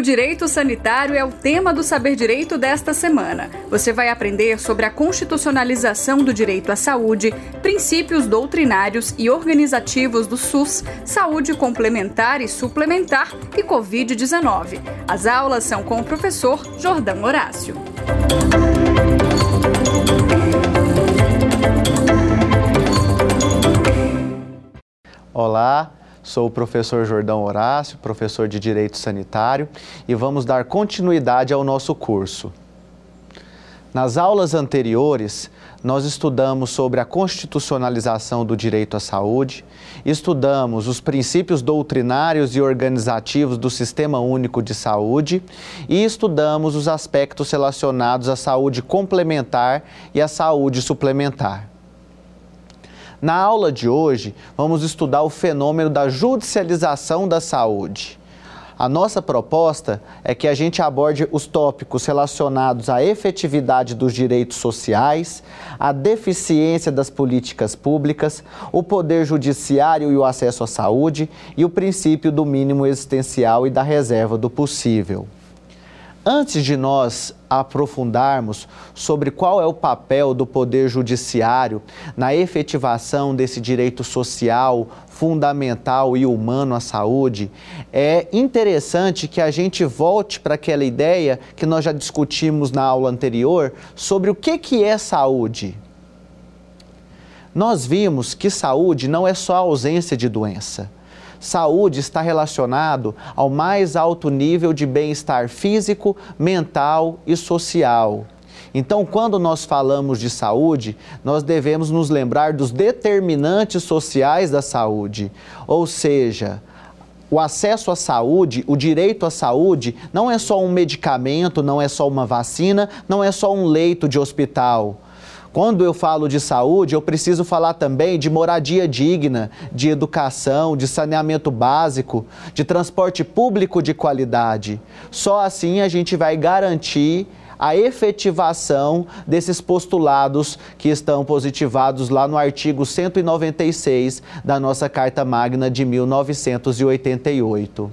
O direito sanitário é o tema do Saber Direito desta semana. Você vai aprender sobre a constitucionalização do direito à saúde, princípios doutrinários e organizativos do SUS, saúde complementar e suplementar e Covid-19. As aulas são com o professor Jordão Horácio. Olá, Sou o professor Jordão Horácio, professor de Direito Sanitário, e vamos dar continuidade ao nosso curso. Nas aulas anteriores, nós estudamos sobre a constitucionalização do direito à saúde, estudamos os princípios doutrinários e organizativos do Sistema Único de Saúde e estudamos os aspectos relacionados à saúde complementar e à saúde suplementar. Na aula de hoje, vamos estudar o fenômeno da judicialização da saúde. A nossa proposta é que a gente aborde os tópicos relacionados à efetividade dos direitos sociais, à deficiência das políticas públicas, o poder judiciário e o acesso à saúde e o princípio do mínimo existencial e da reserva do possível. Antes de nós aprofundarmos sobre qual é o papel do Poder Judiciário na efetivação desse direito social, fundamental e humano à saúde, é interessante que a gente volte para aquela ideia que nós já discutimos na aula anterior sobre o que, que é saúde. Nós vimos que saúde não é só ausência de doença Saúde está relacionado ao mais alto nível de bem-estar físico, mental e social. Então, quando nós falamos de saúde, nós devemos nos lembrar dos determinantes sociais da saúde, ou seja, o acesso à saúde, o direito à saúde, não é só um medicamento, não é só uma vacina, não é só um leito de hospital quando eu falo de saúde, eu preciso falar também de moradia digna, de educação, de saneamento básico, de transporte público de qualidade. Só assim a gente vai garantir a efetivação desses postulados que estão positivados lá no artigo 196 da nossa Carta Magna de 1988.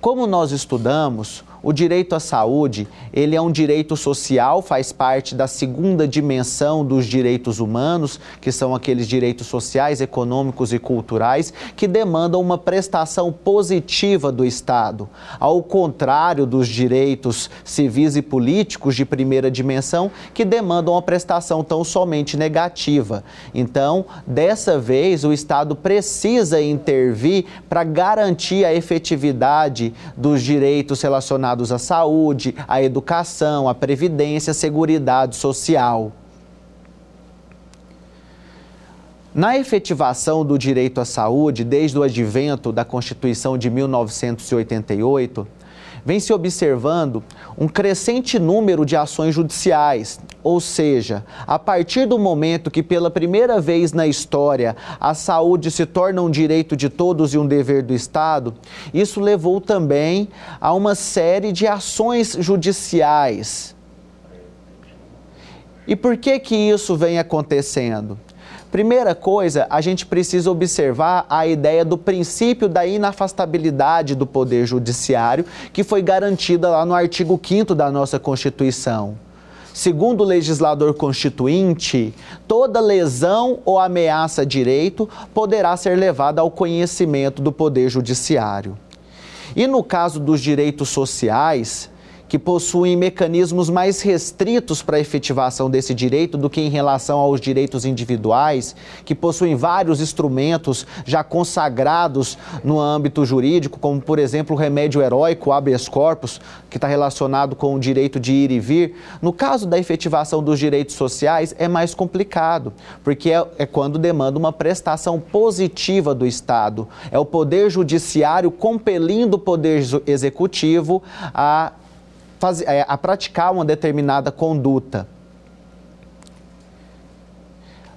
Como nós estudamos, o direito à saúde, ele é um direito social, faz parte da segunda dimensão dos direitos humanos, que são aqueles direitos sociais, econômicos e culturais, que demandam uma prestação positiva do Estado. Ao contrário dos direitos civis e políticos de primeira dimensão, que demandam uma prestação tão somente negativa. Então, dessa vez, o Estado precisa intervir para garantir a efetividade dos direitos relacionados relacionados à saúde, à educação, à previdência, à seguridade social. Na efetivação do direito à saúde, desde o advento da Constituição de 1988, vem se observando um crescente número de ações judiciais, ou seja, a partir do momento que pela primeira vez na história a saúde se torna um direito de todos e um dever do Estado, isso levou também a uma série de ações judiciais. E por que que isso vem acontecendo? Primeira coisa, a gente precisa observar a ideia do princípio da inafastabilidade do Poder Judiciário, que foi garantida lá no artigo 5 da nossa Constituição. Segundo o legislador constituinte, toda lesão ou ameaça a direito poderá ser levada ao conhecimento do Poder Judiciário. E no caso dos direitos sociais, que possuem mecanismos mais restritos para a efetivação desse direito do que em relação aos direitos individuais, que possuem vários instrumentos já consagrados no âmbito jurídico, como, por exemplo, o remédio heróico, habeas corpus, que está relacionado com o direito de ir e vir. No caso da efetivação dos direitos sociais, é mais complicado, porque é, é quando demanda uma prestação positiva do Estado. É o Poder Judiciário compelindo o Poder Executivo a faz, é, a praticar uma determinada conduta.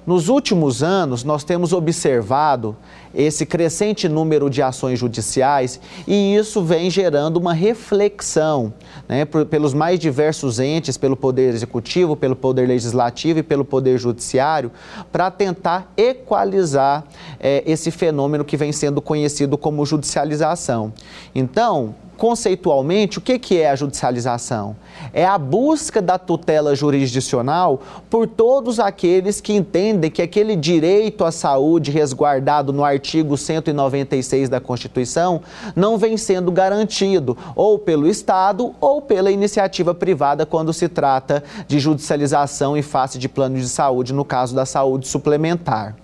Nos últimos anos, nós temos observado esse crescente número de ações judiciais e isso vem gerando uma reflexão né, pelos mais diversos entes, pelo Poder Executivo, pelo Poder Legislativo e pelo Poder Judiciário, para tentar equalizar é, esse fenômeno que vem sendo conhecido como judicialização. Então, conceitualmente, o que, que é a judicialização? É a busca da tutela jurisdicional por todos aqueles que entendem que aquele direito à saúde resguardado no artigo 196 da Constituição não vem sendo garantido ou pelo Estado ou pela iniciativa privada quando se trata de judicialização em face de plano de saúde, no caso da saúde suplementar.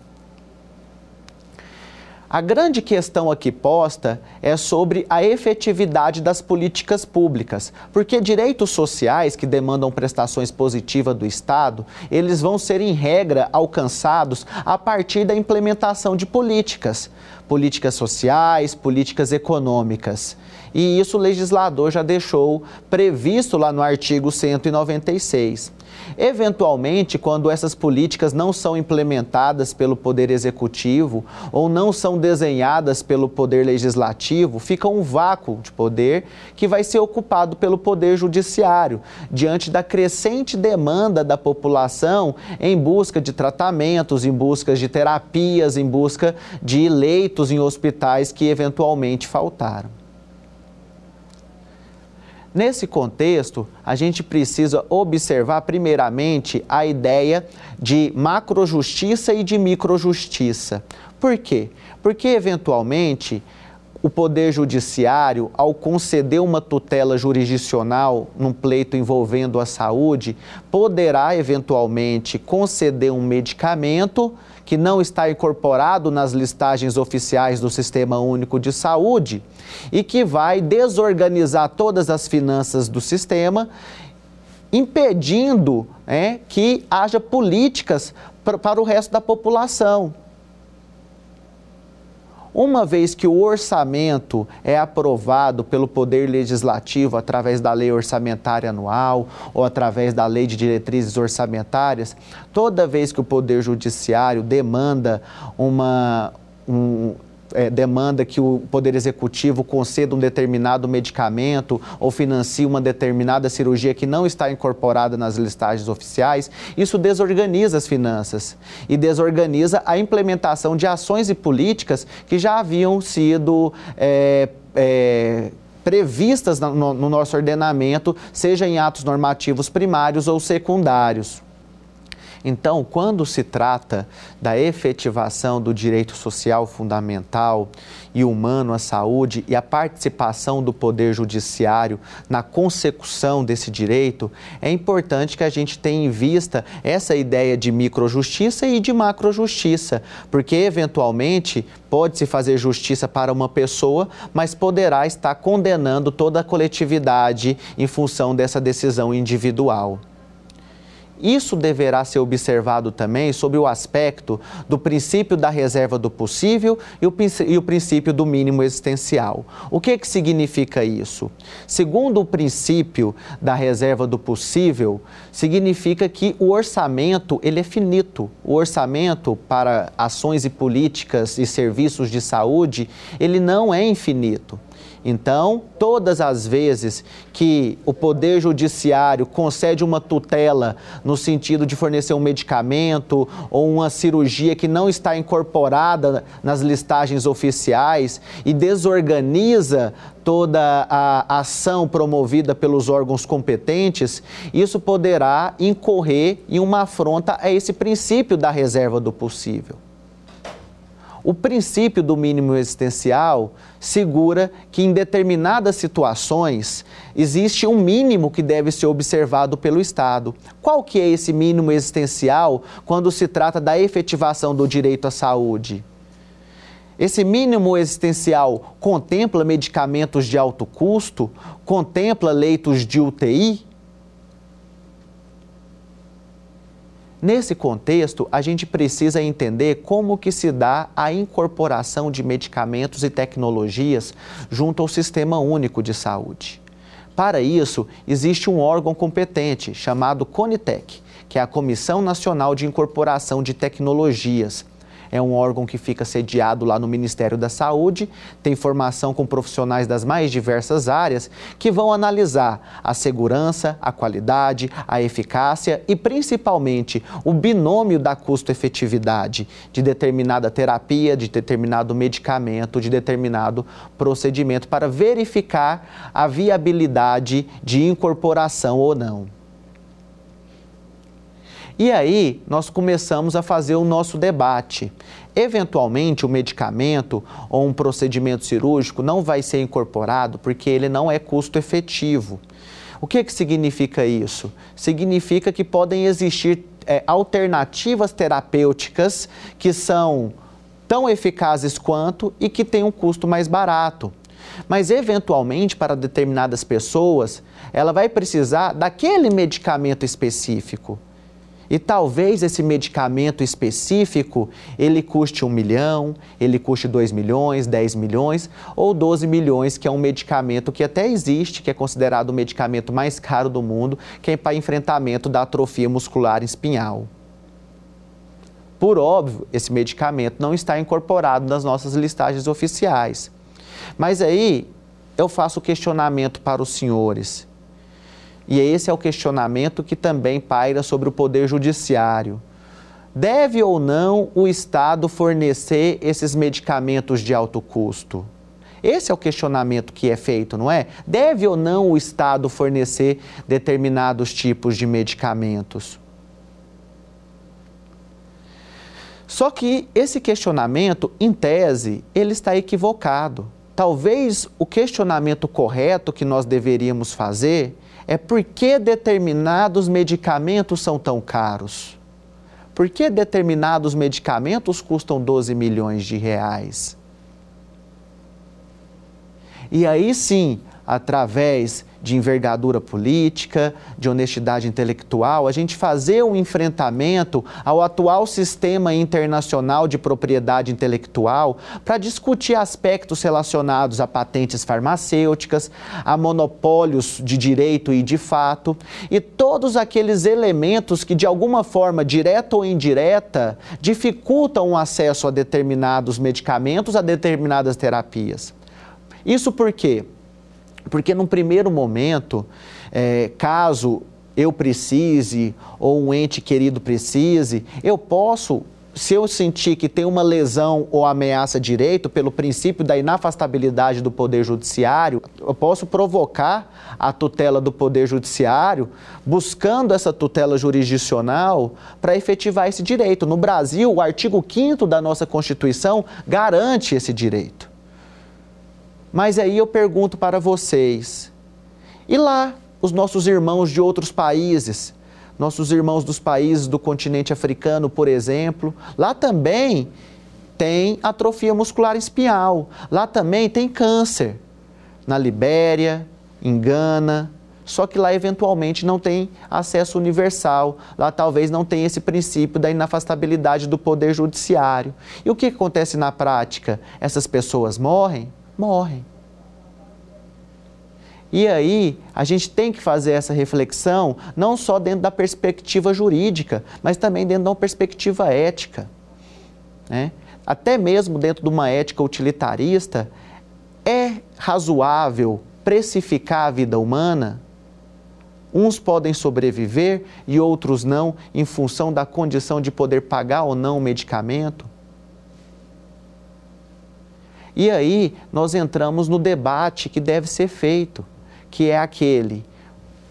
A grande questão aqui posta é sobre a efetividade das políticas públicas, porque direitos sociais que demandam prestações positivas do Estado, eles vão ser em regra alcançados a partir da implementação de políticas, políticas sociais, políticas econômicas. E isso o legislador já deixou previsto lá no artigo 196. Eventualmente, quando essas políticas não são implementadas pelo Poder Executivo ou não são desenhadas pelo Poder Legislativo, fica um vácuo de poder que vai ser ocupado pelo Poder Judiciário, diante da crescente demanda da população em busca de tratamentos, em busca de terapias, em busca de leitos em hospitais que eventualmente faltaram. Nesse contexto, a gente precisa observar, primeiramente, a ideia de macrojustiça e de microjustiça. Por quê? Porque, eventualmente, o Poder Judiciário, ao conceder uma tutela jurisdicional num pleito envolvendo a saúde, poderá, eventualmente, conceder um medicamento que não está incorporado nas listagens oficiais do Sistema Único de Saúde e que vai desorganizar todas as finanças do sistema, impedindo é, que haja políticas para o resto da população. Uma vez que o orçamento é aprovado pelo Poder Legislativo através da Lei Orçamentária Anual ou através da Lei de Diretrizes Orçamentárias, toda vez que o Poder Judiciário demanda uma, um, é, demanda que o Poder Executivo conceda um determinado medicamento ou financie uma determinada cirurgia que não está incorporada nas listagens oficiais, isso desorganiza as finanças e desorganiza a implementação de ações e políticas que já haviam sido. É, é, previstas no, no nosso ordenamento, seja em atos normativos primários ou secundários. Então, quando se trata da efetivação do direito social fundamental e humano à saúde e a participação do Poder Judiciário na consecução desse direito, é importante que a gente tenha em vista essa ideia de microjustiça e de macrojustiça, porque eventualmente pode-se fazer justiça para uma pessoa, mas poderá estar condenando toda a coletividade em função dessa decisão individual. Isso deverá ser observado também sob o aspecto do princípio da reserva do possível e o, e o princípio do mínimo existencial. O que, que significa isso? Segundo o princípio da reserva do possível, significa que o orçamento ele é finito. O orçamento para ações e políticas e serviços de saúde ele não é infinito. Então, todas as vezes que o Poder Judiciário concede uma tutela no sentido de fornecer um medicamento ou uma cirurgia que não está incorporada nas listagens oficiais e desorganiza toda a ação promovida pelos órgãos competentes, isso poderá incorrer em uma afronta a esse princípio da reserva do possível. O princípio do mínimo existencial segura que em determinadas situações existe um mínimo que deve ser observado pelo Estado. Qual que é esse mínimo existencial quando se trata da efetivação do direito à saúde? Esse mínimo existencial contempla medicamentos de alto custo, contempla leitos de UTI, Nesse contexto, a gente precisa entender como que se dá a incorporação de medicamentos e tecnologias junto ao Sistema Único de Saúde. Para isso, existe um órgão competente chamado CONITEC, que é a Comissão Nacional de Incorporação de Tecnologias. É um órgão que fica sediado lá no Ministério da Saúde, tem formação com profissionais das mais diversas áreas que vão analisar a segurança, a qualidade, a eficácia e principalmente o binômio da custo-efetividade de determinada terapia, de determinado medicamento, de determinado procedimento para verificar a viabilidade de incorporação ou não. E aí nós começamos a fazer o nosso debate. Eventualmente, o medicamento ou um procedimento cirúrgico não vai ser incorporado porque ele não é custo efetivo. O que, que significa isso? Significa que podem existir é, alternativas terapêuticas que são tão eficazes quanto e que têm um custo mais barato. Mas, eventualmente, para determinadas pessoas, ela vai precisar daquele medicamento específico. E talvez esse medicamento específico ele custe um milhão, ele custe 2 milhões, 10 milhões ou 12 milhões, que é um medicamento que até existe, que é considerado o medicamento mais caro do mundo, que é para enfrentamento da atrofia muscular espinhal. Por óbvio, esse medicamento não está incorporado nas nossas listagens oficiais. Mas aí eu faço questionamento para os senhores. E esse é o questionamento que também paira sobre o Poder Judiciário. Deve ou não o Estado fornecer esses medicamentos de alto custo? Esse é o questionamento que é feito, não é? Deve ou não o Estado fornecer determinados tipos de medicamentos? Só que esse questionamento, em tese, ele está equivocado. Talvez o questionamento correto que nós deveríamos fazer é por que determinados medicamentos são tão caros? Por que determinados medicamentos custam 12 milhões de reais? E aí sim, através de envergadura política, de honestidade intelectual, a gente fazer um enfrentamento ao atual sistema internacional de propriedade intelectual para discutir aspectos relacionados a patentes farmacêuticas, a monopólios de direito e de fato, e todos aqueles elementos que, de alguma forma, direta ou indireta, dificultam o acesso a determinados medicamentos, a determinadas terapias. Isso por quê? Porque num primeiro momento, é, caso eu precise ou um ente querido precise, eu posso, se eu sentir que tem uma lesão ou ameaça direito pelo princípio da inafastabilidade do Poder Judiciário, eu posso provocar a tutela do Poder Judiciário, buscando essa tutela jurisdicional para efetivar esse direito. No Brasil, o artigo 5 da nossa Constituição garante esse direito. Mas aí eu pergunto para vocês: e lá, os nossos irmãos de outros países? Nossos irmãos dos países do continente africano, por exemplo, lá também tem atrofia muscular espinhal, lá também tem câncer. Na Libéria, em Gana, só que lá eventualmente não tem acesso universal, lá talvez não tenha esse princípio da inafastabilidade do poder judiciário. E o que acontece na prática? Essas pessoas morrem? Morrem. E aí, a gente tem que fazer essa reflexão não só dentro da perspectiva jurídica, mas também dentro de uma perspectiva ética. Né? Até mesmo dentro de uma ética utilitarista, é razoável precificar a vida humana? Uns podem sobreviver e outros não, em função da condição de poder pagar ou não o medicamento. E aí nós entramos no debate que deve ser feito, que é aquele: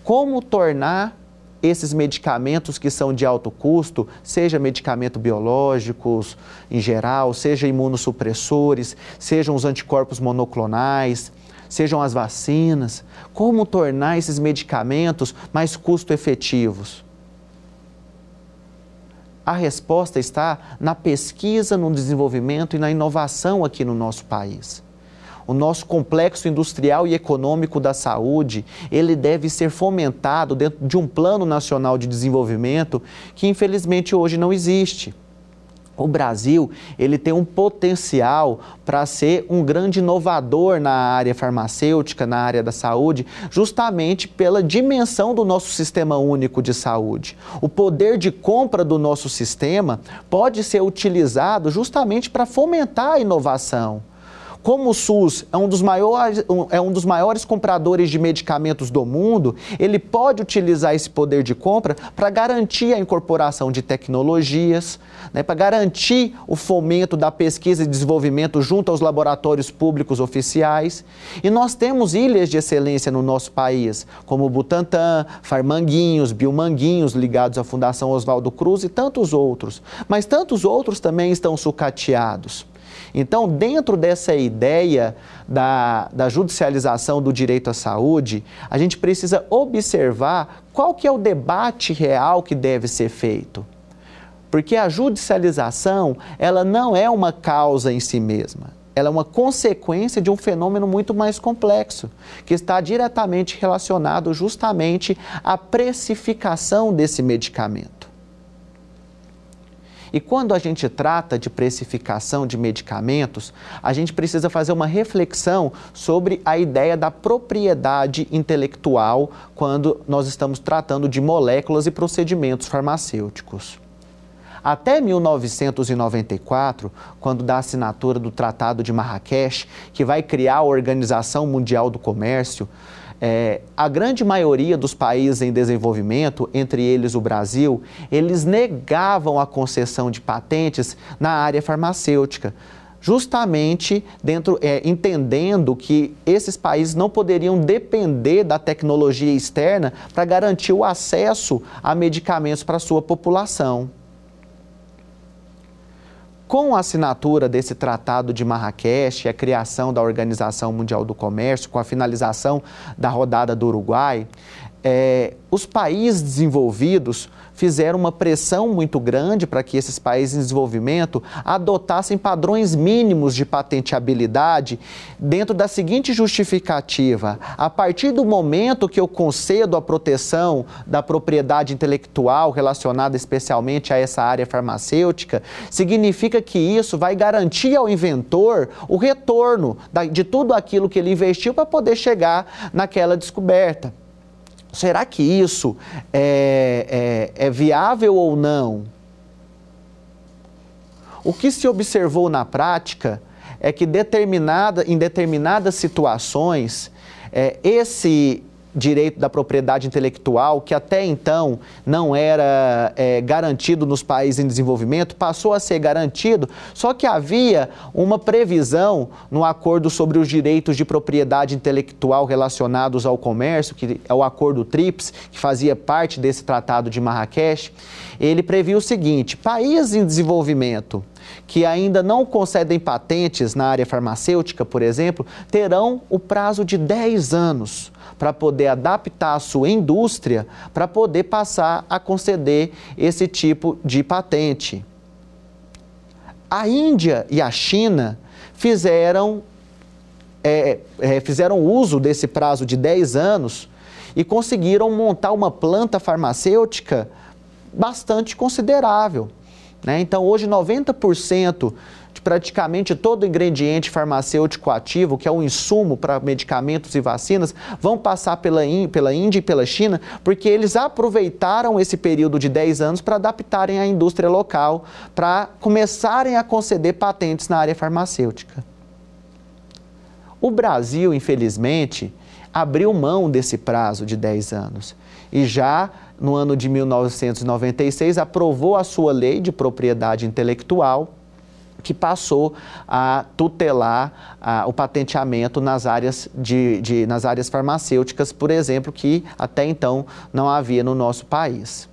como tornar esses medicamentos que são de alto custo, seja medicamentos biológicos em geral, seja imunossupressores, sejam os anticorpos monoclonais, sejam as vacinas, como tornar esses medicamentos mais custo efetivos? A resposta está na pesquisa, no desenvolvimento e na inovação aqui no nosso país. O nosso complexo industrial e econômico da saúde, ele deve ser fomentado dentro de um plano nacional de desenvolvimento que infelizmente hoje não existe. O Brasil ele tem um potencial para ser um grande inovador na área farmacêutica, na área da saúde, justamente pela dimensão do nosso sistema único de saúde. O poder de compra do nosso sistema pode ser utilizado justamente para fomentar a inovação. Como o SUS é um dos maiores, é um dos maiores compradores de medicamentos do mundo, ele pode utilizar esse poder de compra para garantir a incorporação de tecnologias, né, para garantir o fomento da pesquisa e desenvolvimento junto aos laboratórios públicos oficiais. E nós temos ilhas de excelência no nosso país, como Butantan, Farmanguinhos, Biomanguinhos, ligados à Fundação Oswaldo Cruz e tantos outros. Mas tantos outros também estão sucateados. Então, dentro dessa ideia da, da judicialização do direito à saúde, a gente precisa observar qual que é o debate real que deve ser feito. Porque a judicialização, ela não é uma causa em si mesma. Ela é uma consequência de um fenômeno muito mais complexo, que está diretamente relacionado justamente à precificação desse medicamento. E quando a gente trata de precificação de medicamentos, a gente precisa fazer uma reflexão sobre a ideia da propriedade intelectual quando nós estamos tratando de moléculas e procedimentos farmacêuticos. Até 1994, quando da assinatura do Tratado de Marrakech, que vai criar a Organização Mundial do Comércio, é, a grande maioria dos países em desenvolvimento, entre eles o Brasil, eles negavam a concessão de patentes na área farmacêutica justamente dentro, é, entendendo que esses países não poderiam depender da tecnologia externa para garantir o acesso a medicamentos para a sua população. Com a assinatura desse Tratado de Marrakech, a criação da Organização Mundial do Comércio, com a finalização da rodada do Uruguai, é, os países desenvolvidos fizeram uma pressão muito grande para que esses países em desenvolvimento adotassem padrões mínimos de patenteabilidade dentro da seguinte justificativa: a partir do momento que eu concedo a proteção da propriedade intelectual relacionada especialmente a essa área farmacêutica, significa que isso vai garantir ao inventor o retorno de tudo aquilo que ele investiu para poder chegar naquela descoberta. Será que isso é, é, é viável ou não? O que se observou na prática é que determinada, em determinadas situações, é, esse direito da propriedade intelectual, que até então não era é, garantido nos países em desenvolvimento, passou a ser garantido, só que havia uma previsão no acordo sobre os direitos de propriedade intelectual relacionados ao comércio, que é o acordo TRIPS, que fazia parte desse tratado de Marrakech. Ele previu o seguinte: países em desenvolvimento que ainda não concedem patentes na área farmacêutica, por exemplo, terão o prazo de 10 anos para poder adaptar a sua indústria para poder passar a conceder esse tipo de patente. A Índia e a China fizeram, é, é, fizeram uso desse prazo de 10 anos e conseguiram montar uma planta farmacêutica bastante considerável. Né? Então, hoje, 90% de praticamente todo ingrediente farmacêutico ativo, que é um insumo para medicamentos e vacinas, vão passar pela, pela Índia e pela China, porque eles aproveitaram esse período de 10 anos para adaptarem a indústria local, para começarem a conceder patentes na área farmacêutica. O Brasil, infelizmente, abriu mão desse prazo de 10 anos e já no ano de 1996 aprovou a sua lei de propriedade intelectual que passou a tutelar a, o patenteamento nas áreas, de, de, nas áreas farmacêuticas, por exemplo, que até então não havia no nosso país.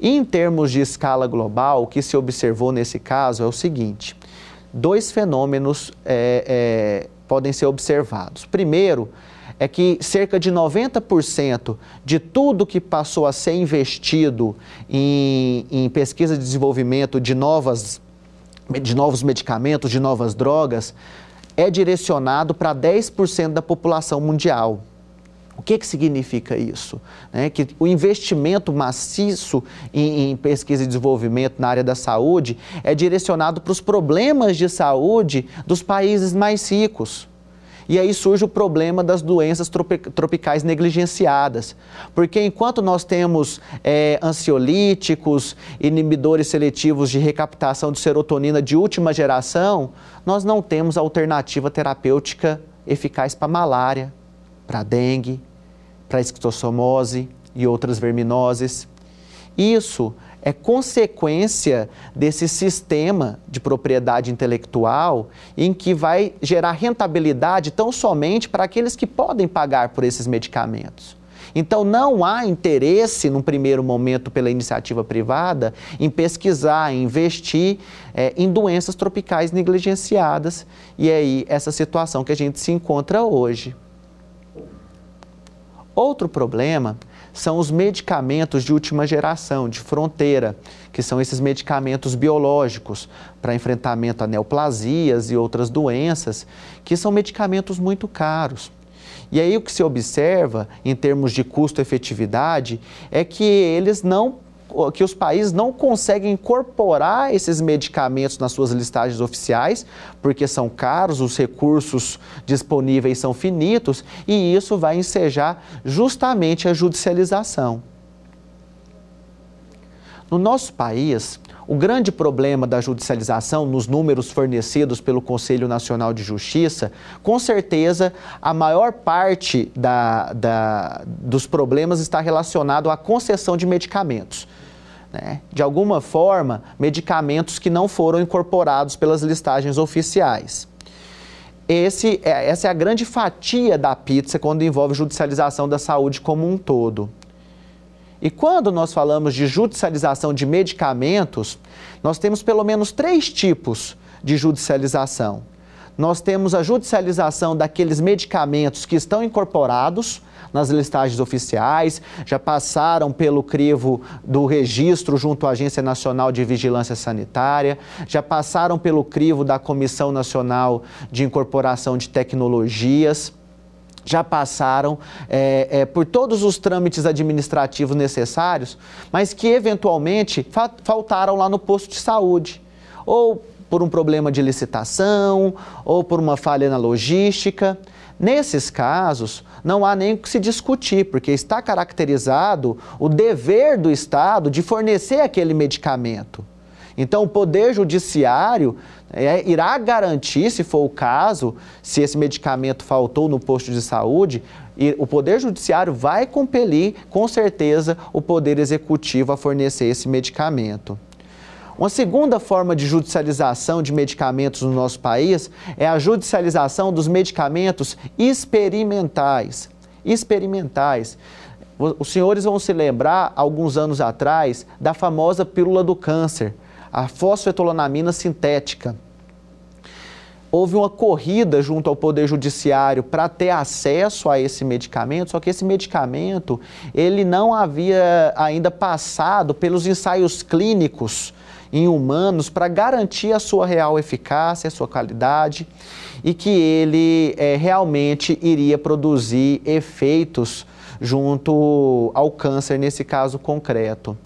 em termos de escala global, o que se observou nesse caso é o seguinte: dois fenômenos é, é, podem ser observados. Primeiro, é que cerca de 90% de tudo que passou a ser investido em, em pesquisa e desenvolvimento de, novas, de novos medicamentos, de novas drogas, é direcionado para 10% da população mundial. O que, que significa isso? É que o investimento maciço em, em pesquisa e desenvolvimento na área da saúde é direcionado para os problemas de saúde dos países mais ricos. E aí surge o problema das doenças tropicais negligenciadas. Porque enquanto nós temos é, ansiolíticos, inibidores seletivos de recaptação de serotonina de última geração, nós não temos alternativa terapêutica eficaz para malária, para dengue, para esquistossomose e outras verminoses. Isso é consequência desse sistema de propriedade intelectual em que vai gerar rentabilidade tão somente para aqueles que podem pagar por esses medicamentos. Então, não há interesse, num primeiro momento, pela iniciativa privada, em pesquisar, em investir é, em doenças tropicais negligenciadas. E é aí essa situação que a gente se encontra hoje. Outro problema são os medicamentos de última geração, de fronteira, que são esses medicamentos biológicos para enfrentamento a neoplasias e outras doenças, que são medicamentos muito caros. E aí o que se observa em termos de custo-efetividade é que eles não que os países não conseguem incorporar esses medicamentos nas suas listagens oficiais, porque são caros, os recursos disponíveis são finitos, e isso vai ensejar justamente a judicialização. No nosso país, o grande problema da judicialização, nos números fornecidos pelo Conselho Nacional de Justiça, com certeza a maior parte da, da, dos problemas está relacionado à concessão de medicamentos né, de alguma forma, medicamentos que não foram incorporados pelas listagens oficiais. Esse, é, essa é a grande fatia da pizza quando envolve judicialização da saúde como um todo. E quando nós falamos de judicialização de medicamentos, nós temos pelo menos três tipos de judicialização. Nós temos a judicialização daqueles medicamentos que estão incorporados, nas listagens oficiais, já passaram pelo crivo do registro junto à Agência Nacional de Vigilância Sanitária, já passaram pelo crivo da Comissão Nacional de Incorporação de Tecnologias já passaram é, é, por todos os trâmites administrativos necessários, mas que eventualmente fa faltaram lá no posto de saúde. Ou por um problema de licitação, ou por uma falha na logística. Nesses casos, não há nem o que se discutir, porque está caracterizado o dever do Estado de fornecer aquele medicamento. Então, o Poder Judiciário é, irá garantir, se for o caso, se esse medicamento faltou no posto de saúde, e o Poder Judiciário vai compelir, com certeza, o Poder Executivo a fornecer esse medicamento. Uma segunda forma de judicialização de medicamentos no nosso país é a judicialização dos medicamentos experimentais. Experimentais. Os senhores vão se lembrar, alguns anos atrás, da famosa pílula do câncer, a fosfetolonamina sintética houve uma corrida junto ao Poder Judiciário para ter acesso a esse medicamento, só que esse medicamento ele não havia ainda passado pelos ensaios clínicos em humanos para garantir a sua real eficácia, a sua qualidade e que ele é, realmente iria produzir efeitos junto ao câncer, nesse caso concreto.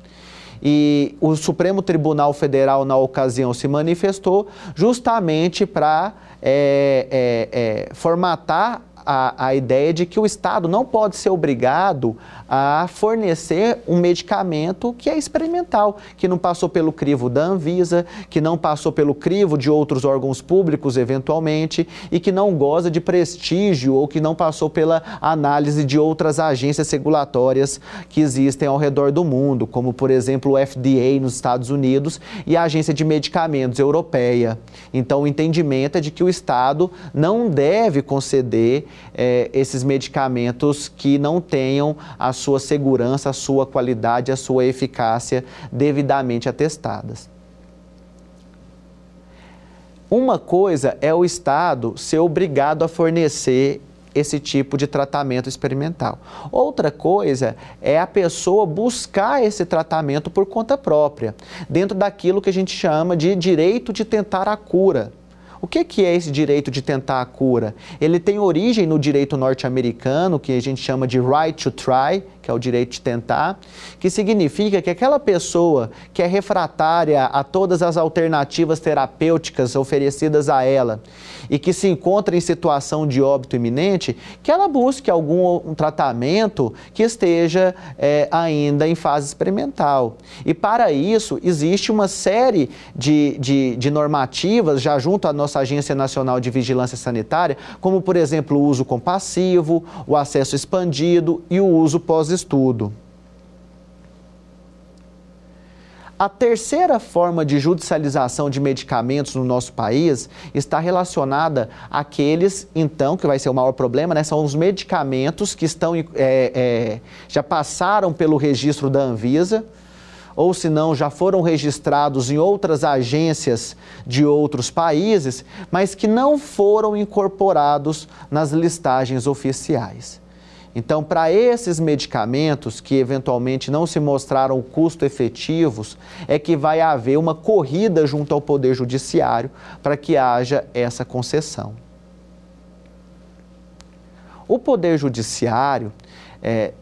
E o Supremo Tribunal Federal, na ocasião, se manifestou justamente para é, é, é, formatar a, a ideia de que o Estado não pode ser obrigado a fornecer um medicamento que é experimental, que não passou pelo crivo da Anvisa, que não passou pelo crivo de outros órgãos públicos, eventualmente, e que não goza de prestígio ou que não passou pela análise de outras agências regulatórias que existem ao redor do mundo, como, por exemplo, o FDA nos Estados Unidos e a Agência de Medicamentos Europeia. Então, o entendimento é de que o Estado não deve conceder é, esses medicamentos que não tenham a sua segurança, a sua qualidade, a sua eficácia devidamente atestadas. Uma coisa é o Estado ser obrigado a fornecer esse tipo de tratamento experimental. Outra coisa é a pessoa buscar esse tratamento por conta própria, dentro daquilo que a gente chama de direito de tentar a cura. O que, é esse direito de tentar a cura? Ele tem origem no direito norte-americano, que a gente chama de right to try, que é o direito de tentar, que significa que aquela pessoa que é refratária a todas as alternativas terapêuticas oferecidas a ela e que se encontra em situação de óbito iminente, que ela busque algum um tratamento que esteja é, ainda em fase experimental. E para isso, existe uma série de, de, de normativas, já junto à nossa Agência Nacional de Vigilância Sanitária, como, por exemplo, o uso compassivo, o acesso expandido e o uso pós estudo. A terceira forma de judicialização de medicamentos no nosso país está relacionada àqueles, então, que vai ser o maior problema, né? São os medicamentos que estão, é, é, já passaram pelo registro da Anvisa, ou se não, já foram registrados em outras agências de outros países, mas que não foram incorporados nas listagens oficiais. Então, para esses medicamentos que eventualmente não se mostraram custo efetivos, é que vai haver uma corrida junto ao Poder Judiciário para que haja essa concessão. O Poder Judiciário, é,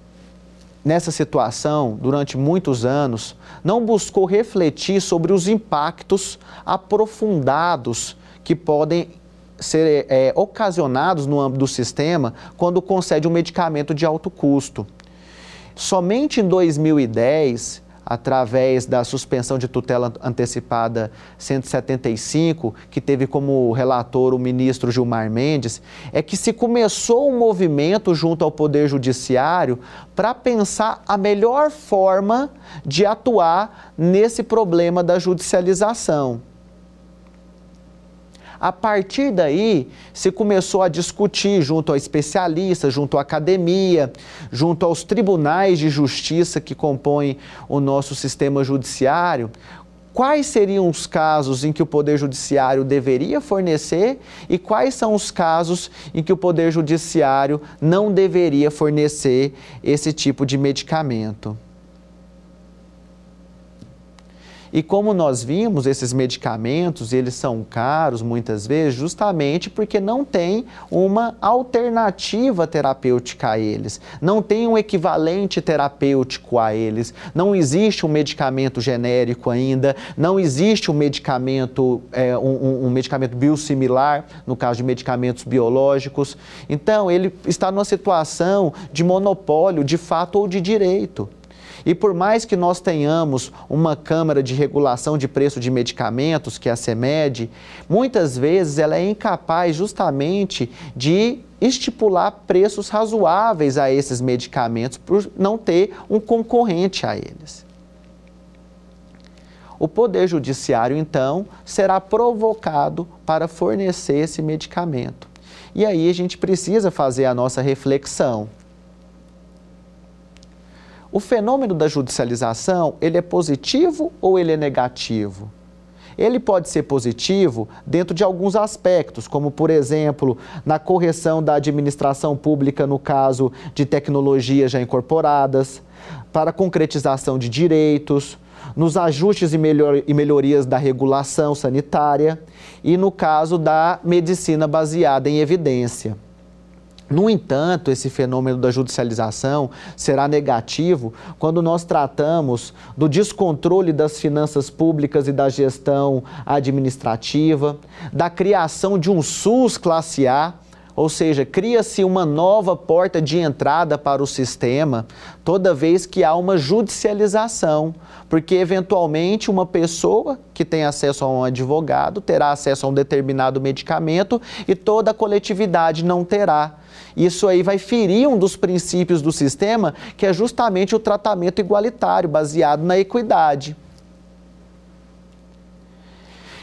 nessa situação, durante muitos anos, não buscou refletir sobre os impactos aprofundados que podem ser é, ocasionados no âmbito do sistema quando concede um medicamento de alto custo. Somente em 2010, através da suspensão de tutela antecipada 175, que teve como relator o ministro Gilmar Mendes, é que se começou um movimento junto ao Poder Judiciário para pensar a melhor forma de atuar nesse problema da judicialização. A partir daí, se começou a discutir junto a especialistas, junto à academia, junto aos tribunais de justiça que compõem o nosso sistema judiciário, quais seriam os casos em que o Poder Judiciário deveria fornecer e quais são os casos em que o Poder Judiciário não deveria fornecer esse tipo de medicamento. E como nós vimos, esses medicamentos, eles são caros muitas vezes justamente porque não tem uma alternativa terapêutica a eles, não tem um equivalente terapêutico a eles, não existe um medicamento genérico ainda, não existe um medicamento, é, um, um medicamento biosimilar, no caso de medicamentos biológicos. Então, ele está numa situação de monopólio, de fato ou de direito. E por mais que nós tenhamos uma Câmara de Regulação de Preço de Medicamentos, que é a CEMED, muitas vezes ela é incapaz justamente de estipular preços razoáveis a esses medicamentos por não ter um concorrente a eles. O Poder Judiciário, então, será provocado para fornecer esse medicamento. E aí a gente precisa fazer a nossa reflexão. O fenômeno da judicialização, ele é positivo ou ele é negativo? Ele pode ser positivo dentro de alguns aspectos, como, por exemplo, na correção da administração pública no caso de tecnologias já incorporadas, para concretização de direitos, nos ajustes e melhorias da regulação sanitária e no caso da medicina baseada em evidência. No entanto, esse fenômeno da judicialização será negativo quando nós tratamos do descontrole das finanças públicas e da gestão administrativa, da criação de um SUS classe A, ou seja, cria-se uma nova porta de entrada para o sistema toda vez que há uma judicialização, porque eventualmente uma pessoa que tem acesso a um advogado terá acesso a um determinado medicamento e toda a coletividade não terá. Isso aí vai ferir um dos princípios do sistema, que é justamente o tratamento igualitário, baseado na equidade.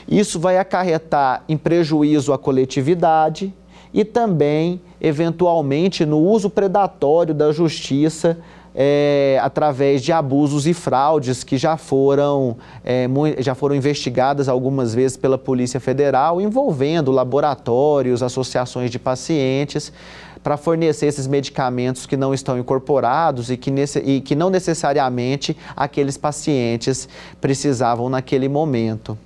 Isso vai acarretar em prejuízo à coletividade e também, eventualmente, no uso predatório da justiça é, através de abusos e fraudes que já foram, é, já foram investigadas algumas vezes pela Polícia Federal, envolvendo laboratórios, associações de pacientes, para fornecer esses medicamentos que não estão incorporados e que, nesse, e que não necessariamente aqueles pacientes precisavam naquele momento.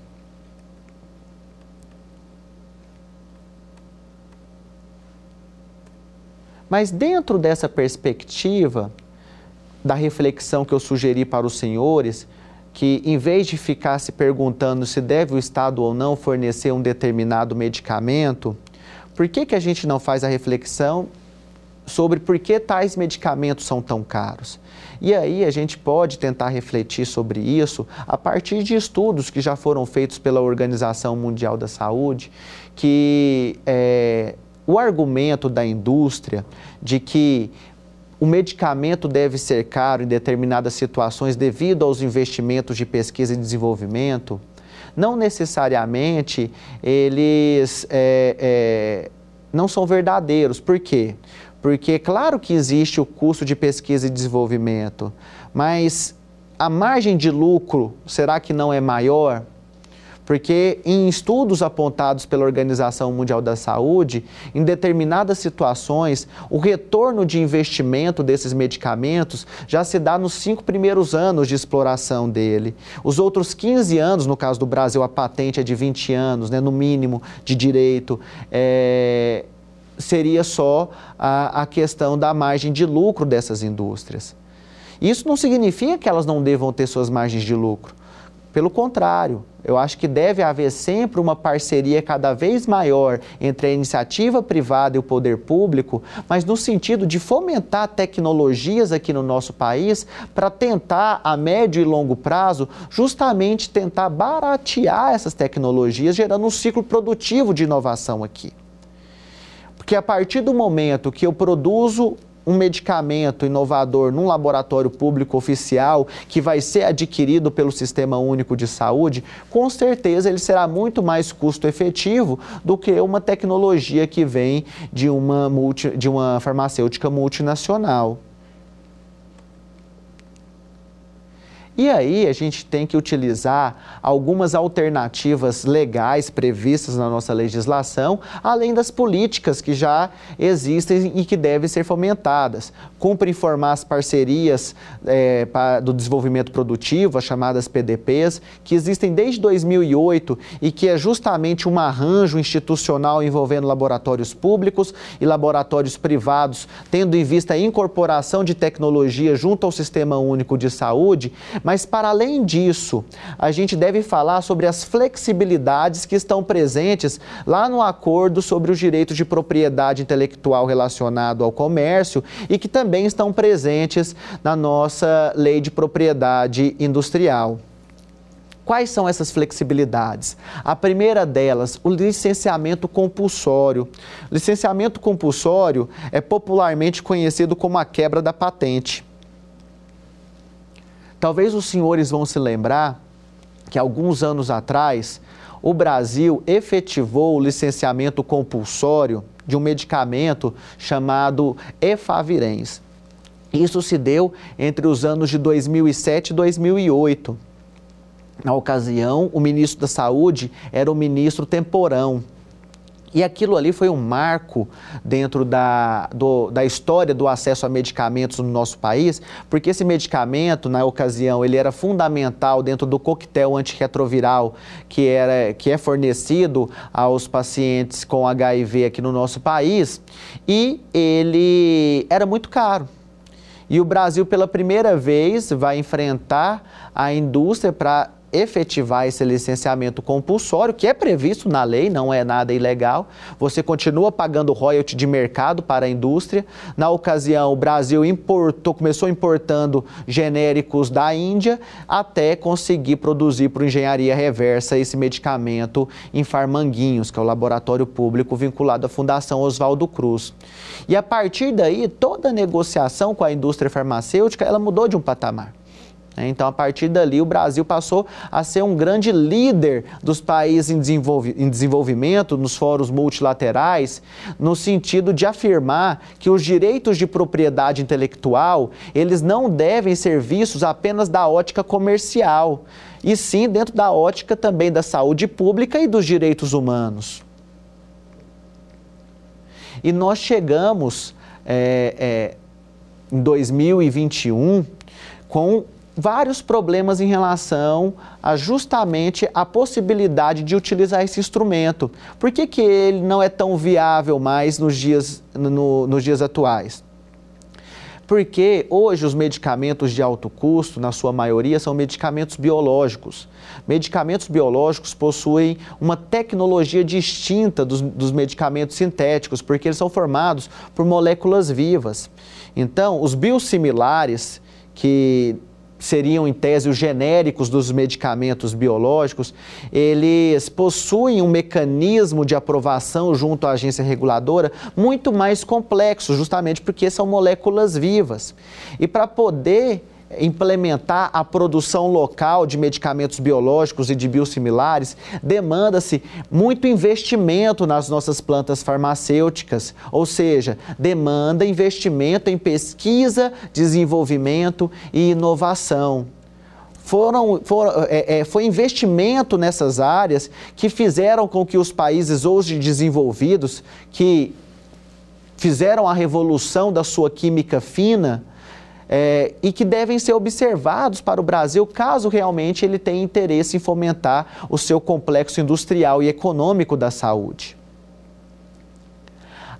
Mas dentro dessa perspectiva, da reflexão que eu sugeri para os senhores, que em vez de ficar se perguntando se deve o Estado ou não fornecer um determinado medicamento, por que, que a gente não faz a reflexão sobre por que tais medicamentos são tão caros? E aí a gente pode tentar refletir sobre isso a partir de estudos que já foram feitos pela Organização Mundial da Saúde, que é, o argumento da indústria de que o medicamento deve ser caro em determinadas situações devido aos investimentos de pesquisa e desenvolvimento, não necessariamente eles é, é, não são verdadeiros. Por quê? Porque, claro que existe o custo de pesquisa e desenvolvimento, mas a margem de lucro será que não é maior? Porque em estudos apontados pela Organização Mundial da Saúde, em determinadas situações, o retorno de investimento desses medicamentos já se dá nos cinco primeiros anos de exploração dele. Os outros 15 anos, no caso do Brasil, a patente é de 20 anos, né, no mínimo, de direito. É, seria só a, a questão da margem de lucro dessas indústrias. Isso não significa que elas não devam ter suas margens de lucro. Pelo contrário, eu acho que deve haver sempre uma parceria cada vez maior entre a iniciativa privada e o poder público, mas no sentido de fomentar tecnologias aqui no nosso país para tentar, a médio e longo prazo, justamente tentar baratear essas tecnologias, gerando um ciclo produtivo de inovação aqui. Porque a partir do momento que eu produzo um medicamento inovador num laboratório público oficial que vai ser adquirido pelo Sistema Único de Saúde, com certeza ele será muito mais custo efetivo do que uma tecnologia que vem de uma, multi, de uma farmacêutica multinacional. E aí a gente tem que utilizar algumas alternativas legais previstas na nossa legislação, além das políticas que já existem e que devem ser fomentadas. Cumpre formar as parcerias é, do desenvolvimento produtivo, as chamadas PDPs, que existem desde 2008 e que é justamente um arranjo institucional envolvendo laboratórios públicos e laboratórios privados, tendo em vista a incorporação de tecnologia junto ao Sistema Único de Saúde, mas, para além disso, a gente deve falar sobre as flexibilidades que estão presentes lá no acordo sobre os direitos de propriedade intelectual relacionado ao comércio e que também estão presentes na nossa lei de propriedade industrial. Quais são essas flexibilidades? A primeira delas, o licenciamento compulsório. Licenciamento compulsório é popularmente conhecido como a quebra da patente. Talvez os senhores vão se lembrar que alguns anos atrás o Brasil efetivou o licenciamento compulsório de um medicamento chamado Efavirenz. Isso se deu entre os anos de 2007 e 2008. Na ocasião, o ministro da Saúde era o ministro Temporão. E aquilo ali foi um marco dentro da, do, da história do acesso a medicamentos no nosso país, porque esse medicamento, na ocasião, ele era fundamental dentro do coquetel antirretroviral que, era, que é fornecido aos pacientes com HIV aqui no nosso país, e ele era muito caro. E o Brasil, pela primeira vez, vai enfrentar a indústria para efetivar esse licenciamento compulsório, que é previsto na lei, não é nada ilegal. Você continua pagando royalty de mercado para a indústria. Na ocasião, o Brasil importou, começou importando genéricos da Índia até conseguir produzir por engenharia reversa esse medicamento em Farmanguinhos, que é o laboratório público vinculado à Fundação Oswaldo Cruz. E a partir daí, toda a negociação com a indústria farmacêutica, ela mudou de um patamar. Né? Então, a partir dali, o Brasil passou a ser um grande líder dos países em, desenvolvi em, desenvolvimento, nos fóruns multilaterais, no sentido de afirmar que os direitos de propriedade intelectual, eles não devem ser vistos apenas da ótica comercial, e sim dentro da ótica também da saúde pública e dos direitos humanos. E nós chegamos é, é, em 2021 com vários problemas em relação a justamente a possibilidade de utilizar esse instrumento. Por que, que ele não é tão viável mais nos dias, no, nos dias atuais? Porque hoje os medicamentos de alto custo, na sua maioria, são medicamentos biológicos. Medicamentos biológicos possuem uma tecnologia distinta dos, dos medicamentos sintéticos, porque eles são formados por moléculas vivas. Então, os biosimilares, que seriam, em tese, os genéricos dos medicamentos biológicos, eles possuem um mecanismo de aprovação junto à agência reguladora muito mais complexo, justamente porque são moléculas vivas. E para poder implementar a produção local de medicamentos biológicos e de biosimilares, demanda-se muito investimento nas nossas plantas farmacêuticas, ou seja, demanda investimento em pesquisa, desenvolvimento e inovação. Foram, foram, é, é, foi investimento nessas áreas que fizeram com que os países hoje desenvolvidos, que fizeram a revolução da sua química fina, é, e que devem ser observados para o Brasil caso realmente ele tenha interesse em fomentar o seu complexo industrial e econômico da saúde.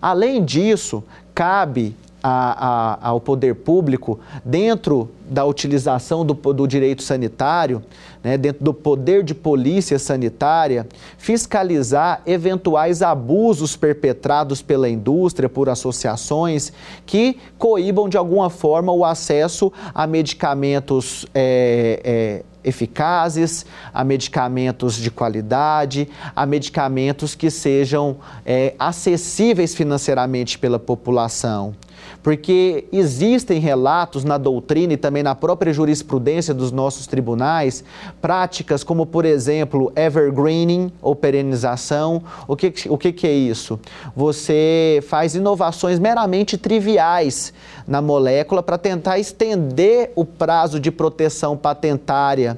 Além disso, cabe a, a, ao poder público, dentro da utilização do, do direito sanitário, né, dentro do poder de polícia sanitária, fiscalizar eventuais abusos perpetrados pela indústria por associações que coíbam de alguma forma o acesso a medicamentos. É, é, eficazes, a medicamentos de qualidade, a medicamentos que sejam é, acessíveis financeiramente pela população porque existem relatos na doutrina e também na própria jurisprudência dos nossos tribunais, práticas como, por exemplo, evergreening ou perenização. O que, o que, que é isso? Você faz inovações meramente triviais na molécula para tentar estender o prazo de proteção patentária.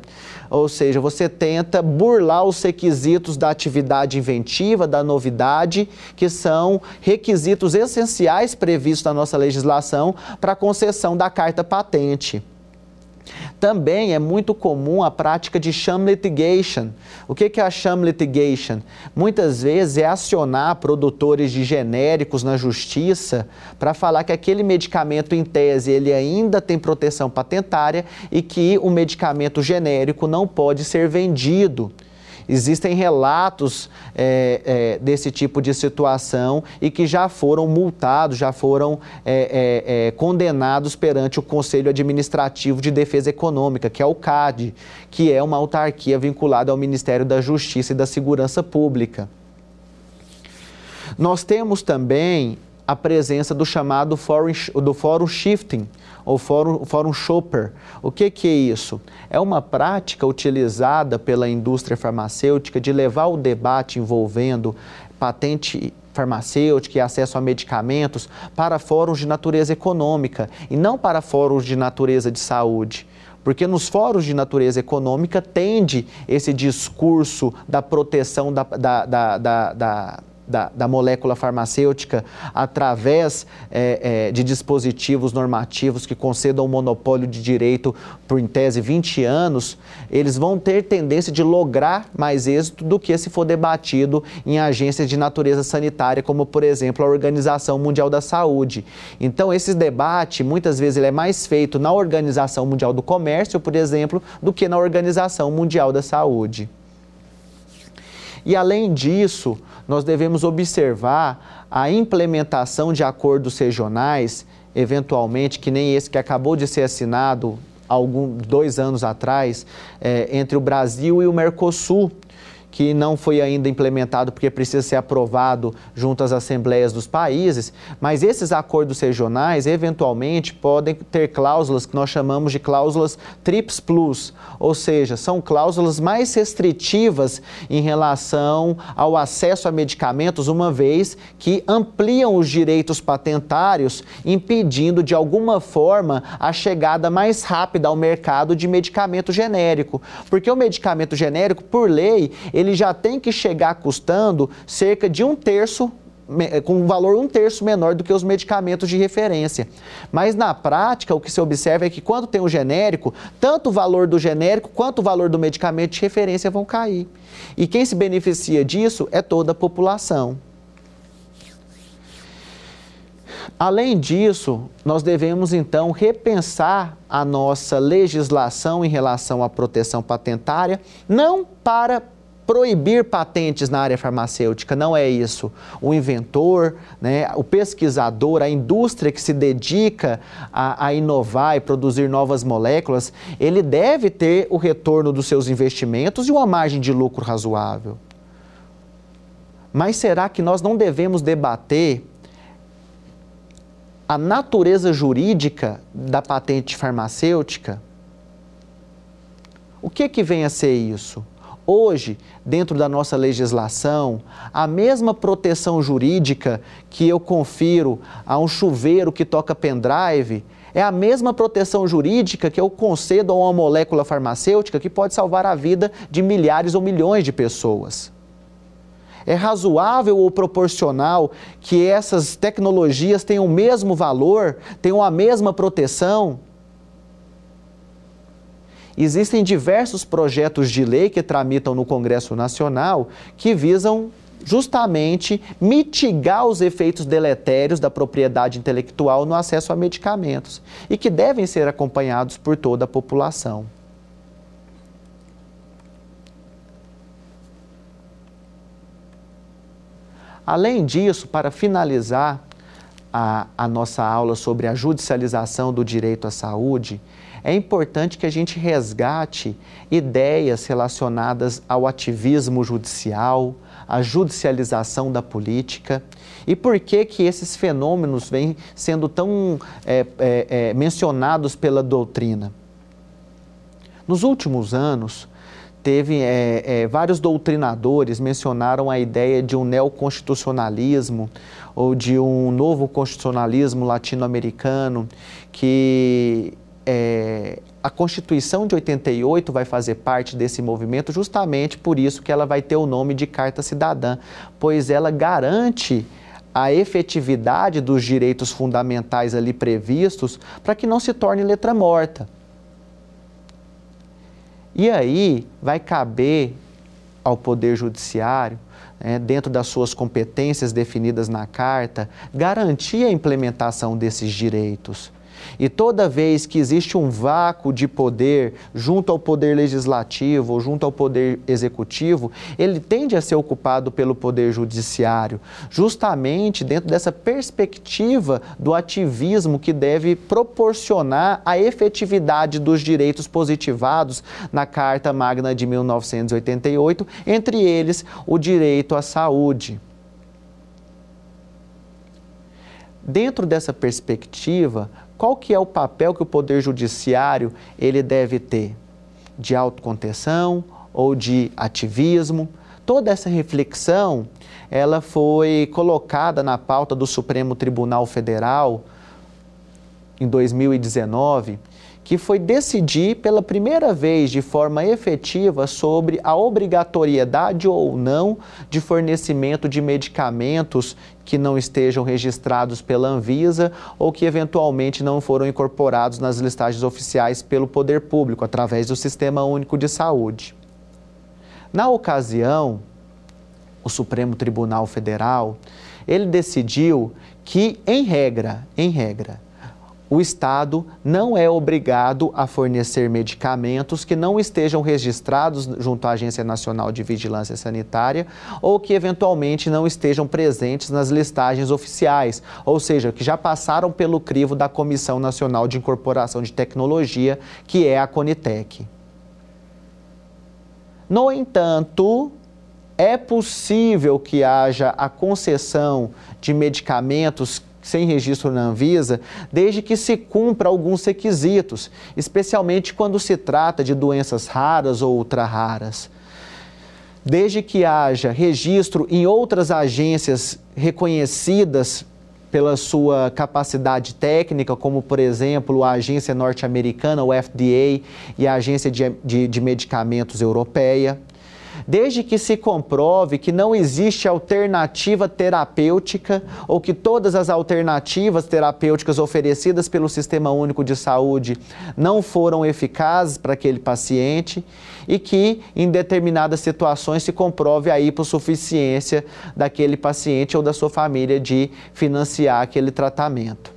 Ou seja, você tenta burlar os requisitos da atividade inventiva, da novidade, que são requisitos essenciais previstos na nossa legislação para a concessão da carta patente. Também é muito comum a prática de sham litigation. O que é a sham litigation? Muitas vezes é acionar produtores de genéricos na justiça para falar que aquele medicamento, em tese, ele ainda tem proteção patentária e que o medicamento genérico não pode ser vendido. Existem relatos é, é, desse tipo de situação e que já foram multados, já foram é, é, é condenados perante o Conselho Administrativo de Defesa Econômica, que é o CAD, que é uma autarquia vinculada ao Ministério da Justiça e da Segurança Pública. Nós temos também a presença do chamado do fórum shifting, ou fórum, fórum shopper. O que, que é isso? É uma prática utilizada pela indústria farmacêutica de levar o debate envolvendo patente farmacêutica e acesso a medicamentos para fóruns de natureza econômica e não para fóruns de natureza de saúde porque nos fóruns de natureza econômica tende esse discurso da proteção da, da, da, da da, da molécula farmacêutica através é, é, de dispositivos normativos que concedam o monopólio de direito por, em tese, 20 anos, eles vão ter tendência de lograr mais êxito do que se for debatido em agências de natureza sanitária, como, por exemplo, a Organização Mundial da Saúde. Então, esse debate, muitas vezes, ele é mais feito na Organização Mundial do Comércio, por exemplo, do que na Organização Mundial da Saúde. E, além disso, nós devemos observar a implementação de acordos regionais, eventualmente, que nem esse que acabou de ser assinado algum, dois anos atrás, é, entre o Brasil e o Mercosul, que não foi ainda implementado porque precisa ser aprovado junto às assembleias dos países, mas esses acordos regionais, eventualmente, podem ter cláusulas que nós chamamos de cláusulas TRIPS Plus, ou seja, são cláusulas mais restritivas em relação ao acesso a medicamentos, uma vez que ampliam os direitos patentários, impedindo de alguma forma a chegada mais rápida ao mercado de medicamento genérico. Porque o medicamento genérico, por lei, ele já tem que chegar custando cerca de um terço com um valor um terço menor do que os medicamentos de referência. Mas na prática, o que se observa é que quando tem o genérico, tanto o valor do genérico quanto o valor do medicamento de referência vão cair. E quem se beneficia disso é toda a população. Além disso, nós devemos então repensar a nossa legislação em relação à proteção patentária, não para proibir patentes na área farmacêutica, não é isso. O inventor, né, o pesquisador, a indústria que se dedica a, a, inovar e produzir novas moléculas, ele deve ter o retorno dos seus investimentos e uma margem de lucro razoável. Mas será que nós não devemos debater a natureza jurídica da patente farmacêutica? O que, que vem a ser isso? Hoje, dentro da nossa legislação, a mesma proteção jurídica que eu confiro a um chuveiro que toca pendrive é a mesma proteção jurídica que eu concedo a uma molécula farmacêutica que pode salvar a vida de milhares ou milhões de pessoas. É razoável ou proporcional que essas tecnologias tenham o mesmo valor, tenham a mesma proteção? Existem diversos projetos de lei que tramitam no Congresso Nacional que visam justamente mitigar os efeitos deletérios da propriedade intelectual no acesso a medicamentos e que devem ser acompanhados por toda a população. Além disso, para finalizar a, a, nossa aula sobre a judicialização do direito à saúde, é importante que a gente resgate ideias relacionadas ao ativismo judicial, à judicialização da política e por que que esses fenômenos vêm sendo tão é, é, é, mencionados pela doutrina. Nos últimos anos, teve é, é, vários doutrinadores mencionaram a ideia de um neoconstitucionalismo ou de um novo constitucionalismo latino-americano que é, a Constituição de 88 vai fazer parte desse movimento justamente por isso que ela vai ter o nome de Carta Cidadã, pois ela garante a efetividade dos direitos fundamentais ali previstos para que não se torne letra morta. E aí vai caber ao Poder Judiciário, né, dentro das suas competências definidas na Carta, garantir a implementação desses direitos. E toda vez que existe um vácuo de poder junto ao poder legislativo ou junto ao poder executivo, ele tende a ser ocupado pelo poder judiciário, justamente dentro dessa perspectiva do ativismo que deve proporcionar a efetividade dos direitos positivados na Carta Magna de 1988, entre eles o direito à saúde. Dentro dessa perspectiva, qual que é o papel que o poder judiciário ele deve ter? De autocontenção ou de ativismo? Toda essa reflexão, ela foi colocada na pauta do Supremo Tribunal Federal em 2019 que foi decidir pela primeira vez de forma efetiva sobre a obrigatoriedade ou não de fornecimento de medicamentos que não estejam registrados pela Anvisa ou que eventualmente não foram incorporados nas listagens oficiais pelo poder público através do Sistema Único de Saúde. Na ocasião, o Supremo Tribunal Federal, ele decidiu que em regra, em regra, o Estado não é obrigado a fornecer medicamentos que não estejam registrados junto à Agência Nacional de Vigilância Sanitária ou que eventualmente não estejam presentes nas listagens oficiais, ou seja, que já passaram pelo crivo da Comissão Nacional de Incorporação de Tecnologia, que é a Conitec. No entanto, é possível que haja a concessão de medicamentos sem registro na Anvisa, desde que se cumpra alguns requisitos, especialmente quando se trata de doenças raras ou ultra-raras. Desde que haja registro em outras agências reconhecidas pela sua capacidade técnica, como por exemplo a agência norte-americana, o FDA, e a agência de, de, de medicamentos europeia desde que se comprove que não existe alternativa terapêutica ou que todas as alternativas terapêuticas oferecidas pelo Sistema Único de Saúde não foram eficazes para aquele paciente e que em determinadas situações se comprove a hipossuficiência daquele paciente ou da sua família de financiar aquele tratamento.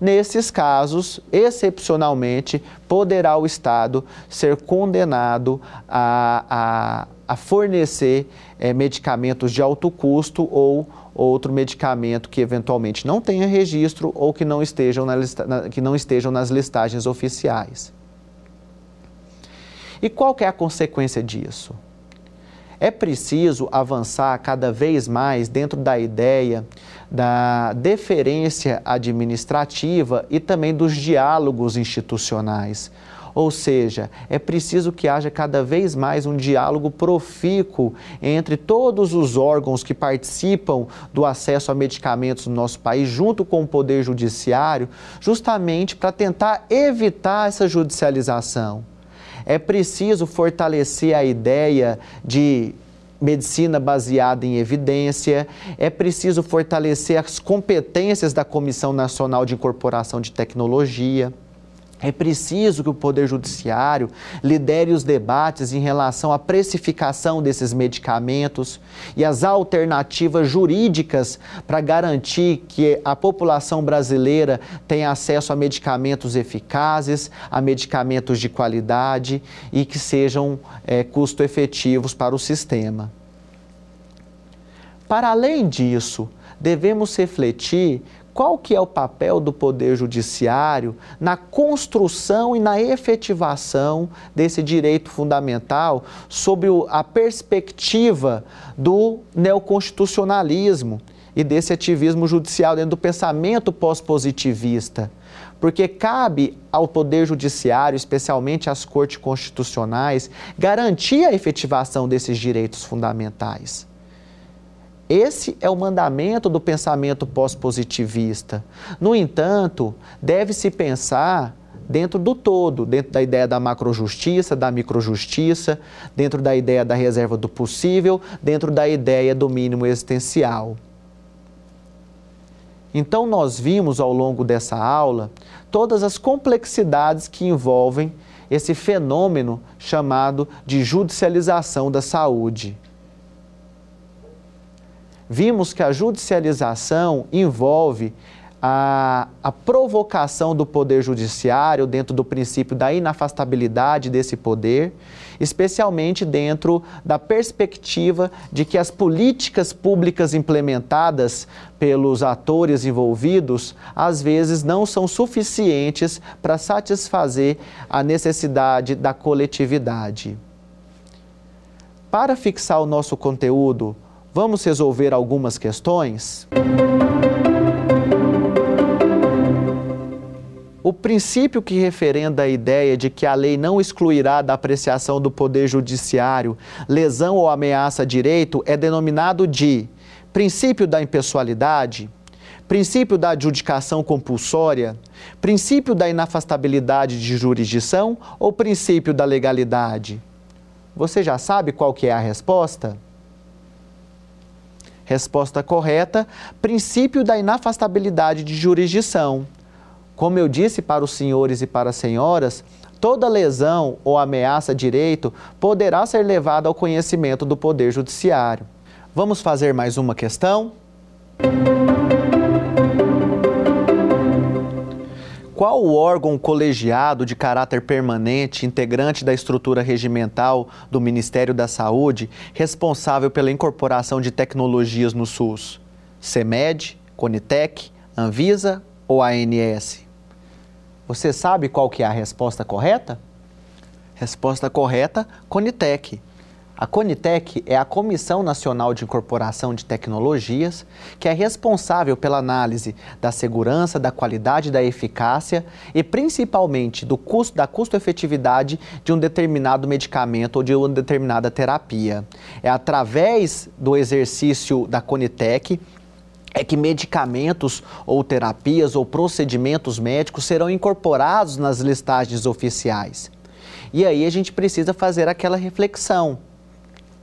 Nesses casos, excepcionalmente, poderá o Estado ser condenado a, a, a fornecer é, medicamentos de alto custo ou outro medicamento que eventualmente não tenha registro ou que não estejam, na lista, na, que não estejam nas listagens oficiais. E qual é a consequência disso? É preciso avançar cada vez mais dentro da ideia da deferência administrativa e também dos diálogos institucionais. Ou seja, é preciso que haja cada vez mais um diálogo profícuo entre todos os órgãos que participam do acesso a medicamentos no nosso país, junto com o Poder Judiciário, justamente para tentar evitar essa judicialização. É preciso fortalecer a ideia de medicina baseada em evidência, é preciso fortalecer as competências da Comissão Nacional de Incorporação de Tecnologia. É preciso que o Poder Judiciário lidere os debates em relação à precificação desses medicamentos e as alternativas jurídicas para garantir que a população brasileira tenha acesso a medicamentos eficazes, a medicamentos de qualidade e que sejam é, custo-efetivos para o sistema. Para além disso, devemos refletir qual que é o papel do Poder Judiciário na construção e na efetivação desse direito fundamental sob a perspectiva do neoconstitucionalismo e desse ativismo judicial dentro do pensamento pós-positivista. Porque cabe ao Poder Judiciário, especialmente às cortes constitucionais, garantir a efetivação desses direitos fundamentais. Esse é o mandamento do pensamento pós-positivista. No entanto, deve-se pensar dentro do todo, dentro da ideia da macrojustiça, da microjustiça, dentro da ideia da reserva do possível, dentro da ideia do mínimo existencial. Então, nós vimos ao longo dessa aula todas as complexidades que envolvem esse fenômeno chamado de judicialização da saúde vimos que a judicialização envolve a, a, provocação do poder judiciário dentro do princípio da inafastabilidade desse poder, especialmente dentro da perspectiva de que as políticas públicas implementadas pelos atores envolvidos às vezes não são suficientes para satisfazer a necessidade da coletividade. Para fixar o nosso conteúdo, Vamos resolver algumas questões? O princípio que referenda a ideia de que a lei não excluirá da apreciação do Poder Judiciário lesão ou ameaça a direito é denominado de princípio da impessoalidade, princípio da adjudicação compulsória, princípio da inafastabilidade de jurisdição ou princípio da legalidade? Você já sabe qual que é a resposta? Resposta correta: princípio da inafastabilidade de jurisdição. Como eu disse para os senhores e para as senhoras, toda lesão ou ameaça a direito poderá ser levada ao conhecimento do Poder Judiciário. Vamos fazer mais uma questão? Qual o órgão colegiado de caráter permanente, integrante da estrutura regimental do Ministério da Saúde, responsável pela incorporação de tecnologias no SUS? CEMED, Conitec, Anvisa ou ANS? Você sabe qual que é a resposta correta? Resposta correta, Conitec. A Conitec é a Comissão Nacional de Incorporação de Tecnologias, que é responsável pela análise da segurança, da qualidade, da eficácia e principalmente do custo, da custo-efetividade de um determinado medicamento ou de uma determinada terapia. É através do exercício da Conitec é que medicamentos ou terapias ou procedimentos médicos serão incorporados nas listagens oficiais. E aí a gente precisa fazer aquela reflexão.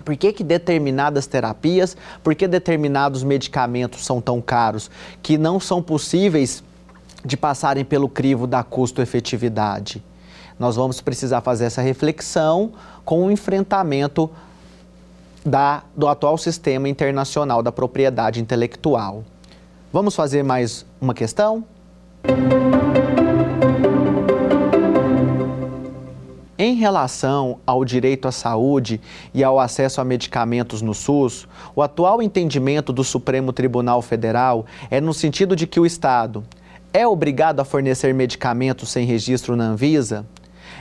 Por que, que determinadas terapias, por que determinados medicamentos são tão caros que não são possíveis de passarem pelo crivo da custo-efetividade? Nós vamos precisar fazer essa reflexão com o enfrentamento da, do atual sistema internacional da propriedade intelectual. Vamos fazer mais uma questão? Em relação ao direito à saúde e ao acesso a medicamentos no SUS, o atual entendimento do Supremo Tribunal Federal é no sentido de que o Estado é obrigado a fornecer medicamentos sem registro na Anvisa,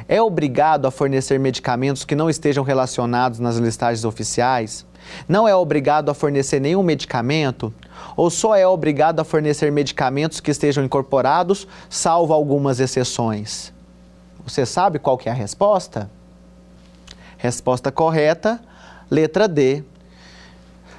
é obrigado a fornecer medicamentos que não estejam relacionados nas listagens oficiais, não é obrigado a fornecer nenhum medicamento, ou só é obrigado a fornecer medicamentos que estejam incorporados, salvo algumas exceções. Você sabe qual que é a resposta? Resposta correta, letra D.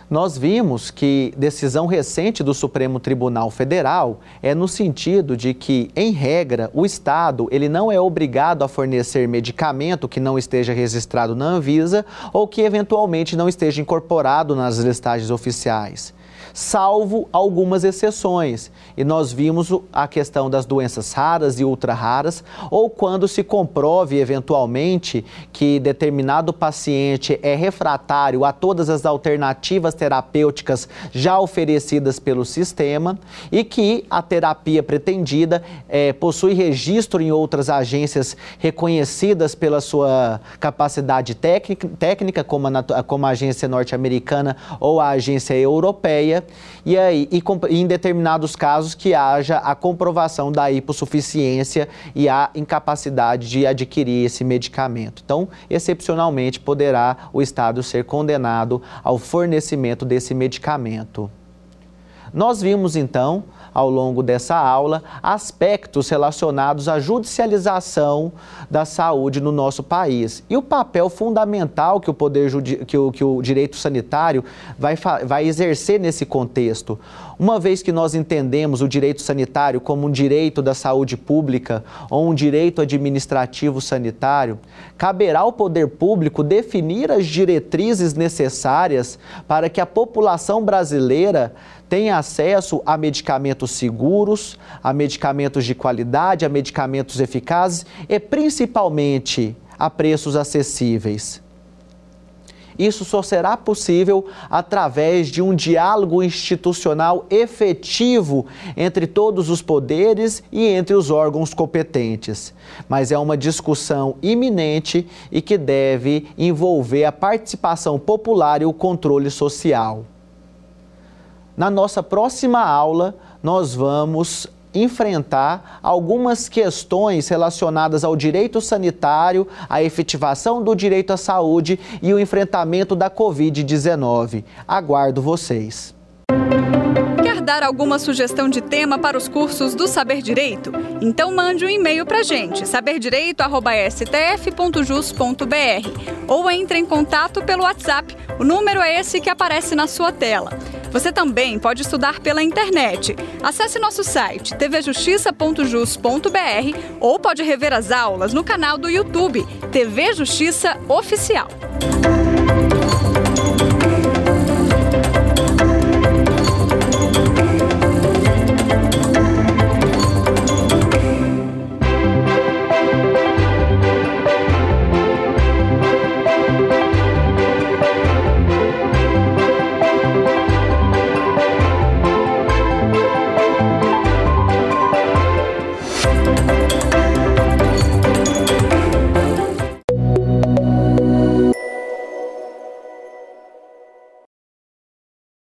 Nós vimos que decisão recente do Supremo Tribunal Federal é no sentido de que, em regra, o Estado ele não é obrigado a fornecer medicamento que não esteja registrado na Anvisa ou que eventualmente não esteja incorporado nas listagens oficiais salvo algumas exceções. E nós vimos a questão das doenças raras e ultra raras, ou quando se comprove eventualmente que determinado paciente é refratário a todas as alternativas terapêuticas já oferecidas pelo sistema e que a terapia pretendida é, possui registro em outras agências reconhecidas pela sua capacidade técnica, técnica como, a, como a agência norte-americana ou a agência europeia e aí e, em determinados casos que haja a comprovação da hipossuficiência e a incapacidade de adquirir esse medicamento. Então, excepcionalmente poderá o Estado ser condenado ao fornecimento desse medicamento. Nós vimos então ao longo dessa aula aspectos relacionados à judicialização da saúde no nosso país e o papel fundamental que o poder que o, que o direito sanitário vai, vai exercer nesse contexto. Uma vez que nós entendemos o direito sanitário como um direito da saúde pública ou um direito administrativo sanitário, caberá ao poder público definir as diretrizes necessárias para que a população brasileira tenha acesso a medicamentos seguros, a medicamentos de qualidade, a medicamentos eficazes e principalmente a preços acessíveis. Isso só será possível através de um diálogo institucional efetivo entre todos os poderes e entre os órgãos competentes. Mas é uma discussão iminente e que deve envolver a participação popular e o controle social. Na nossa próxima aula, nós vamos enfrentar algumas questões relacionadas ao direito sanitário, à efetivação do direito à saúde e o enfrentamento da Covid-19. Aguardo vocês. Dar alguma sugestão de tema para os cursos do Saber Direito? Então mande um e-mail para a gente, saberdireito.stf.jus.br ou entre em contato pelo WhatsApp. O número é esse que aparece na sua tela. Você também pode estudar pela internet. Acesse nosso site tvjustiça.jus.br ou pode rever as aulas no canal do YouTube TV Justiça Oficial.